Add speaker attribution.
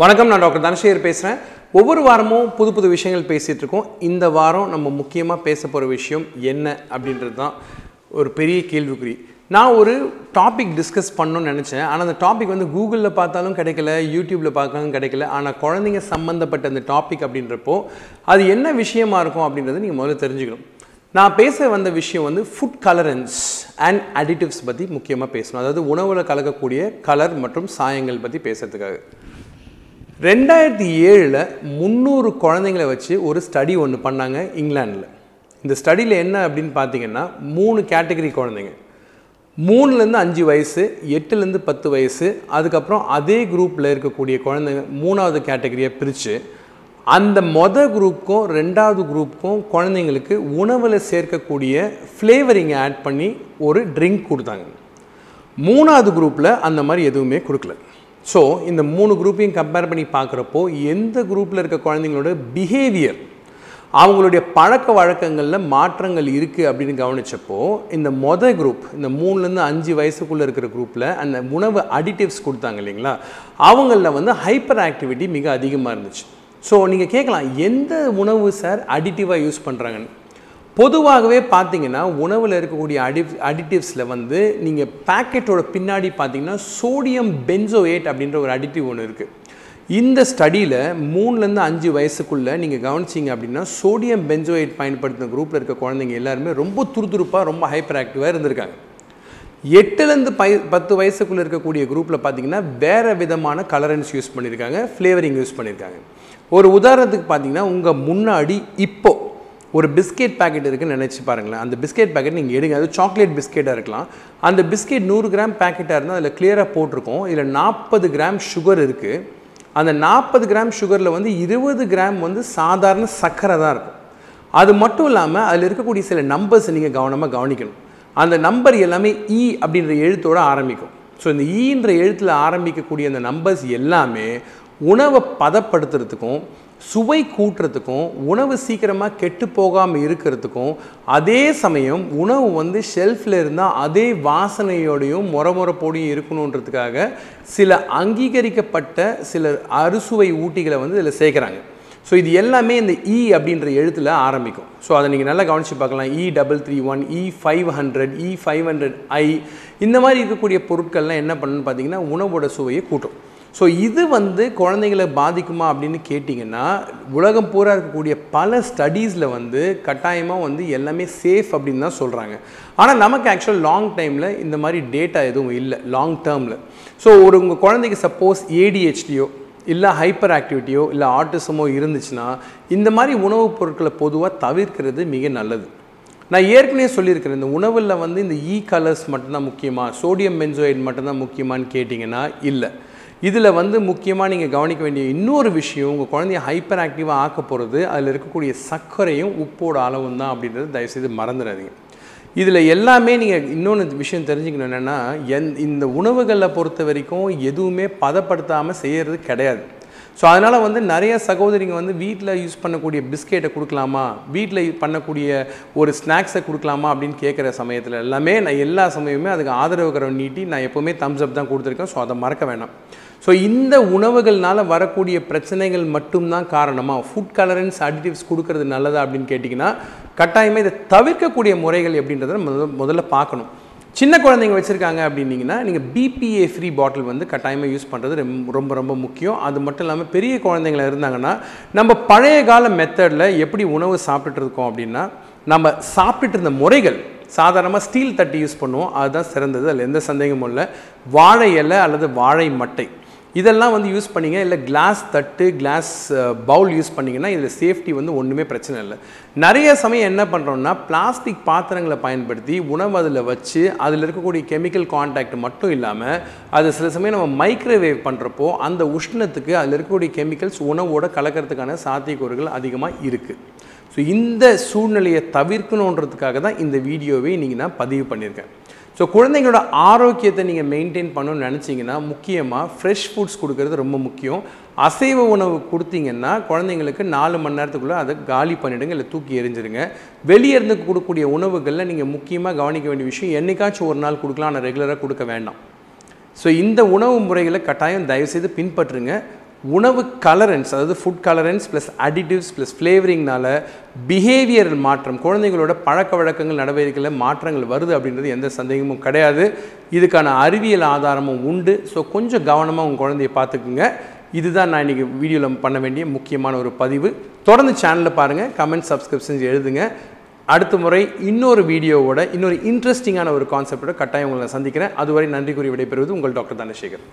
Speaker 1: வணக்கம் நான் டாக்டர் தனசேகர் பேசுகிறேன் ஒவ்வொரு வாரமும் புது புது விஷயங்கள் பேசிகிட்டு இருக்கோம். இந்த வாரம் நம்ம முக்கியமாக பேச போகிற விஷயம் என்ன அப்படின்றது தான் ஒரு பெரிய கேள்விக்குறி. நான் ஒரு டாபிக் டிஸ்கஸ் பண்ணணும்னு நினச்சேன். ஆனால் அந்த டாபிக் வந்து கூகுளில் பார்த்தாலும் கிடைக்கல யூடியூப்பில் பார்த்தாலும் கிடைக்கல. ஆனால் குழந்தைங்க சம்மந்தப்பட்ட அந்த டாபிக் அப்படின்றப்போ அது என்ன விஷயமா இருக்கும் அப்படின்றத நீங்கள் முதல்ல தெரிஞ்சுக்கணும். நான் பேச வந்த விஷயம் வந்து ஃபுட் கலரன்ஸ் அண்ட் அடிட்டிவ்ஸ் பற்றி முக்கியமாக பேசணும். அதாவது உணவில் கலக்கக்கூடிய கலர் மற்றும் சாயங்கள் பற்றி பேசுறதுக்காக. ரெண்டாயிரத்தி ஏழில் முந்நூறு குழந்தைங்களை வச்சு ஒரு ஸ்டடி ஒன்று பண்ணாங்க இங்கிலாண்டில் இந்த ஸ்டடியில் என்ன அப்படின்னு பார்த்தீங்கன்னா மூணு கேட்டகரி குழந்தைங்க. மூணுலேருந்து அஞ்சு வயசு எட்டுலேருந்து பத்து வயசு அதுக்கப்புறம் அதே குரூப்பில் இருக்கக்கூடிய குழந்தைங்க மூணாவது கேட்டகரியை பிரித்து அந்த மொத குரூப்புக்கும் ரெண்டாவது குரூப்புக்கும் குழந்தைங்களுக்கு உணவில் சேர்க்கக்கூடிய ஃப்ளேவரிங்கை ஆட் பண்ணி ஒரு ட்ரிங்க் கொடுத்தாங்க. மூணாவது குரூப்பில் அந்த மாதிரி எதுவுமே கொடுக்கல. ஸோ இந்த மூணு குரூப்பையும் கம்பேர் பண்ணி பார்க்குறப்போ எந்த குரூப்பில் இருக்க குழந்தைங்களோட பிஹேவியர் அவங்களுடைய பழக்க வழக்கங்களில் மாற்றங்கள் இருக்குது அப்படின்னு கவனிச்சப்போ இந்த மொதல் குரூப் இந்த மூணுலேருந்து அஞ்சு வயசுக்குள்ளே இருக்கிற குரூப்பில் அந்த உணவு அடிட்டிவ்ஸ் கொடுத்தாங்க இல்லைங்களா? அவங்களில் வந்து ஹைப்பர் ஆக்டிவிட்டி மிக அதிகமாக இருந்துச்சு. ஸோ நீங்கள் கேட்கலாம் எந்த உணவு சார் அடிட்டிவாக யூஸ் பண்ணுறாங்கன்னு பொதுவாகவே பார்த்தீங்கன்னா உணவில் இருக்கக்கூடிய அடி அடிட்டிவ்ஸில் வந்து நீங்கள் பேக்கெட்டோட பின்னாடி பார்த்தீங்கன்னா சோடியம் பென்சோயேட் அப்படின்ற ஒரு அடிட்டிவ் ஒன்று இருக்குது இந்த ஸ்டடியில் மூணுலேருந்து அஞ்சு வயசுக்குள்ளே நீங்கள் கவனிச்சிங்க அப்படின்னா சோடியம் பென்சோயேட் பயன்படுத்தின குரூப்பில் இருக்க குழந்தைங்க எல்லாருமே ரொம்ப துருதுருப்பாக ரொம்ப ஹைப்பர் ஆக்டிவாக இருந்திருக்காங்க எட்டுலேருந்து பை பத்து வயசுக்குள்ளே இருக்கக்கூடிய குரூப்பில் பார்த்தீங்கன்னா வேறு விதமான கலரன்ஸ் யூஸ் பண்ணியிருக்காங்க ஃப்ளேவரிங் யூஸ் பண்ணியிருக்காங்க ஒரு உதாரணத்துக்கு பார்த்தீங்கன்னா உங்கள் முன்னாடி இப்போ ஒரு பிஸ்கெட் பேக்கெட் இருக்குன்னு நினச்சி பாருங்களேன். அந்த பிஸ்கெட் பேக்கெட் நீங்கள் எடுங்க. அது சாக்லேட் பிஸ்கெட்டாக இருக்கலாம். அந்த பிஸ்கெட் நூறு கிராம் பேக்கெட்டாக இருந்தால் அதில் கிளியராக போட்டிருக்கோம். இதில் நாற்பது கிராம் சுகர் இருக்குது அந்த நாற்பது கிராம் சுகரில் வந்து இருபது கிராம் வந்து சாதாரண சர்க்கரை தான் இருக்கும். அது மட்டும் இல்லாமல் அதில் இருக்கக்கூடிய சில நம்பர்ஸ் நீங்கள் கவனமாக கவனிக்கணும். அந்த நம்பர் எல்லாமே இ அப்படின்ற எழுத்தோடு ஆரம்பிக்கும். ஸோ இந்த e ஈன்ற எழுத்தில் ஆரம்பிக்கக்கூடிய அந்த நம்பர்ஸ் எல்லாமே உணவை பதப்படுத்துறதுக்கும் சுவை கூட்டுறதுக்கும் உணவு சீக்கிரமாக கெட்டு போகாமல் இருக்கிறதுக்கும் அதே சமயம் உணவு வந்து ஷெல்ஃபில் இருந்தால் அதே வாசனையோடையும் முறமுறப்போடையும் இருக்கணுன்றதுக்காக சில அங்கீகரிக்கப்பட்ட சில அறுசுவை ஊட்டிகளை வந்து இதில் சேர்க்குறாங்க. ஸோ இது எல்லாமே இந்த இ அப்படின்ற எழுத்தில் ஆரம்பிக்கும். ஸோ அதை நீங்கள் நல்லா கவனித்து பார்க்கலாம். E double three one E five hundred E five hundred ஐ இந்த மாதிரி இருக்கக்கூடிய பொருட்கள்லாம் என்ன பண்ணுன்னு பார்த்தீங்கன்னா உணவோட சுவையை கூட்டும். ஸோ இது வந்து குழந்தைங்களை பாதிக்குமா அப்படின்னு கேட்டிங்கன்னா உலகம் பூரா இருக்கக்கூடிய பல ஸ்டடீஸில் வந்து கட்டாயமாக வந்து எல்லாமே சேஃப் அப்படின்னு தான் சொல்கிறாங்க ஆனால் நமக்கு ஆக்சுவல் லாங் டைமில் இந்த மாதிரி டேட்டா எதுவும் இல்லை லாங் டேர்மில் ஸோ ஒரு உங்கள் குழந்தைக்கு சப்போஸ் ஏடிஹெச்டியோ இல்லை ஹைப்பர் ஆக்டிவிட்டியோ இல்லை ஆட்டிசமோ இருந்துச்சுன்னா இந்த மாதிரி உணவுப் பொருட்களை பொதுவாக தவிர்க்கிறது மிக நல்லது. நான் ஏற்கனவே சொல்லியிருக்கிறேன் இந்த உணவில் வந்து இந்த e இ கலர்ஸ் மட்டும்தான் முக்கியமாக சோடியம் பென்சோயிட் மட்டும்தான் முக்கியமானு கேட்டிங்கன்னா இல்லை. இதில் வந்து முக்கியமாக நீங்கள் கவனிக்க வேண்டிய இன்னொரு விஷயம் உங்கள் குழந்தைய ஹைப்பர் ஆக்டிவாக ஆக்க போகிறது அதில் இருக்கக்கூடிய சர்க்கரையும் உப்போட அளவும் தான் அப்படின்றது தயவுசெய்து மறந்துடாதீங்க. இதில் எல்லாமே நீங்கள் இன்னொன்று விஷயம் தெரிஞ்சுக்கணும் என்னென்னா எந் இந்த உணவுகளை பொறுத்த வரைக்கும் எதுவுமே பதப்படுத்தாமல் செய்கிறது கிடையாது. ஸோ அதனால் வந்து நிறைய சகோதரிங்க வந்து வீட்டில் யூஸ் பண்ணக்கூடிய பிஸ்கெட்டை கொடுக்கலாமா? வீட்டில் பண்ணக்கூடிய ஒரு ஸ்நாக்ஸை கொடுக்கலாமா அப்படின்னு கேட்குற சமயத்தில் எல்லாமே நான் எல்லா சமயமே அதுக்கு ஆதரவு கரம் நீட்டி நான் எப்போவுமே தம்ஸ் அப் தான் கொடுத்துருக்கேன். ஸோ அதை மறக்க வேணாம். ஸோ இந்த உணவுகள்னால் வரக்கூடிய பிரச்சனைகள் மட்டும்தான் காரணமாக ஃபுட் கலரன்ஸ் அடிட்டிவ்ஸ் கொடுக்கறது நல்லதா அப்படின்னு கேட்டிங்கன்னா கட்டாயமாக இதை தவிர்க்கக்கூடிய முறைகள் எப்படின்றத முதல்ல முதல்ல பார்க்கணும். சின்ன குழந்தைங்க வச்சுருக்காங்க அப்படின்னீங்கன்னா நீங்கள் பிபிஏ ஃப்ரீ பாட்டில் வந்து கட்டாயமாக யூஸ் பண்ணுறது ரொம்ப ரொம்ப முக்கியம். அது மட்டும் இல்லாமல் பெரிய குழந்தைங்கள இருந்தாங்கன்னா நம்ம பழைய கால மெத்தடில் எப்படி உணவு சாப்பிட்டுட்டு இருக்கோம் அப்படின்னா நம்ம சாப்பிட்டுட்டு இருந்த முறைகள் சாதாரணமாக ஸ்டீல் தட்டி யூஸ் பண்ணுவோம். அதுதான் சிறந்தது. அதில் எந்த சந்தேகமும் இல்லை. வாழை இலை அல்லது வாழை மட்டை. இதெல்லாம் வந்து யூஸ் பண்ணிங்க? இல்லை கிளாஸ் தட்டு கிளாஸ் பவுல் யூஸ் பண்ணிங்கன்னா இதில் சேஃப்டி வந்து ஒன்றுமே பிரச்சனை இல்லை. நிறைய சமயம் என்ன பண்ணுறோம்னா பிளாஸ்டிக் பாத்திரங்களை பயன்படுத்தி உணவு அதில் வச்சு அதில் இருக்கக்கூடிய கெமிக்கல் கான்டாக்ட் மட்டும் இல்லாமல் அது சில சமயம் நம்ம மைக்ரோவேவ் பண்ணுறப்போ அந்த உஷ்ணத்துக்கு அதில் இருக்கக்கூடிய கெமிக்கல்ஸ் உணவோட கலக்கிறதுக்கான சாத்தியக்கூறுகள் அதிகமாக இருக்குது ஸோ இந்த சூழ்நிலையை தவிர்க்கணுன்றதுக்காக தான் இந்த வீடியோவை இன்றைக்கி நான் பதிவு பண்ணியிருக்கேன். ஸோ குழந்தைங்களோட ஆரோக்கியத்தை நீங்கள் மெயின்டைன் பண்ணணும்னு நினச்சிங்கன்னா முக்கியமாக ஃப்ரெஷ் ஃபுட்ஸ் கொடுக்கறது ரொம்ப முக்கியம். அசைவ உணவு கொடுத்தீங்கன்னா குழந்தைங்களுக்கு நாலு மணி நேரத்துக்குள்ளே அதை காலி பண்ணிவிடுங்க இல்லை தூக்கி எரிஞ்சிடுங்க வெளியே இருந்து கொடுக்கக்கூடிய உணவுகளில் நீங்கள் முக்கியமாக கவனிக்க வேண்டிய விஷயம் என்னைக்காச்சும் ஒரு நாள் கொடுக்கலாம் ஆனால் ரெகுலராக கொடுக்க வேண்டாம். ஸோ இந்த உணவு முறைகளை கட்டாயம் தயவுசெய்து பின்பற்றுங்க. உணவு கலரன்ஸ் அதாவது food colourants plus additives plus ஃப்ளேவரிங்னால behavioural மாற்றம் குழந்தைங்களோட பழக்க வழக்கங்கள் நடவடிக்கைகளில் மாற்றங்கள் வருது அப்படின்றது எந்த சந்தேகமும் கிடையாது. இதுக்கான அறிவியல் ஆதாரமும் உண்டு. ஸோ கொஞ்சம் கவனமாக உங்கள் குழந்தைய பார்த்துக்குங்க. இதுதான் நான் இன்றைக்கி வீடியோவில் பண்ண வேண்டிய முக்கியமான ஒரு பதிவு. தொடர்ந்து சேனலில் பாருங்கள் கமெண்ட் சப்ஸ்கிரிப்ஷன்ஸ் எழுதுங்க. அடுத்த முறை இன்னொரு வீடியோவோட இன்னொரு இன்ட்ரெஸ்டிங்கான ஒரு கான்செப்டோட கட்டாயம் உங்களை சந்திக்கிறேன். அதுவரை நன்றி கூறி விடைபெறுவது உங்கள் டாக்டர் தனசேகர்.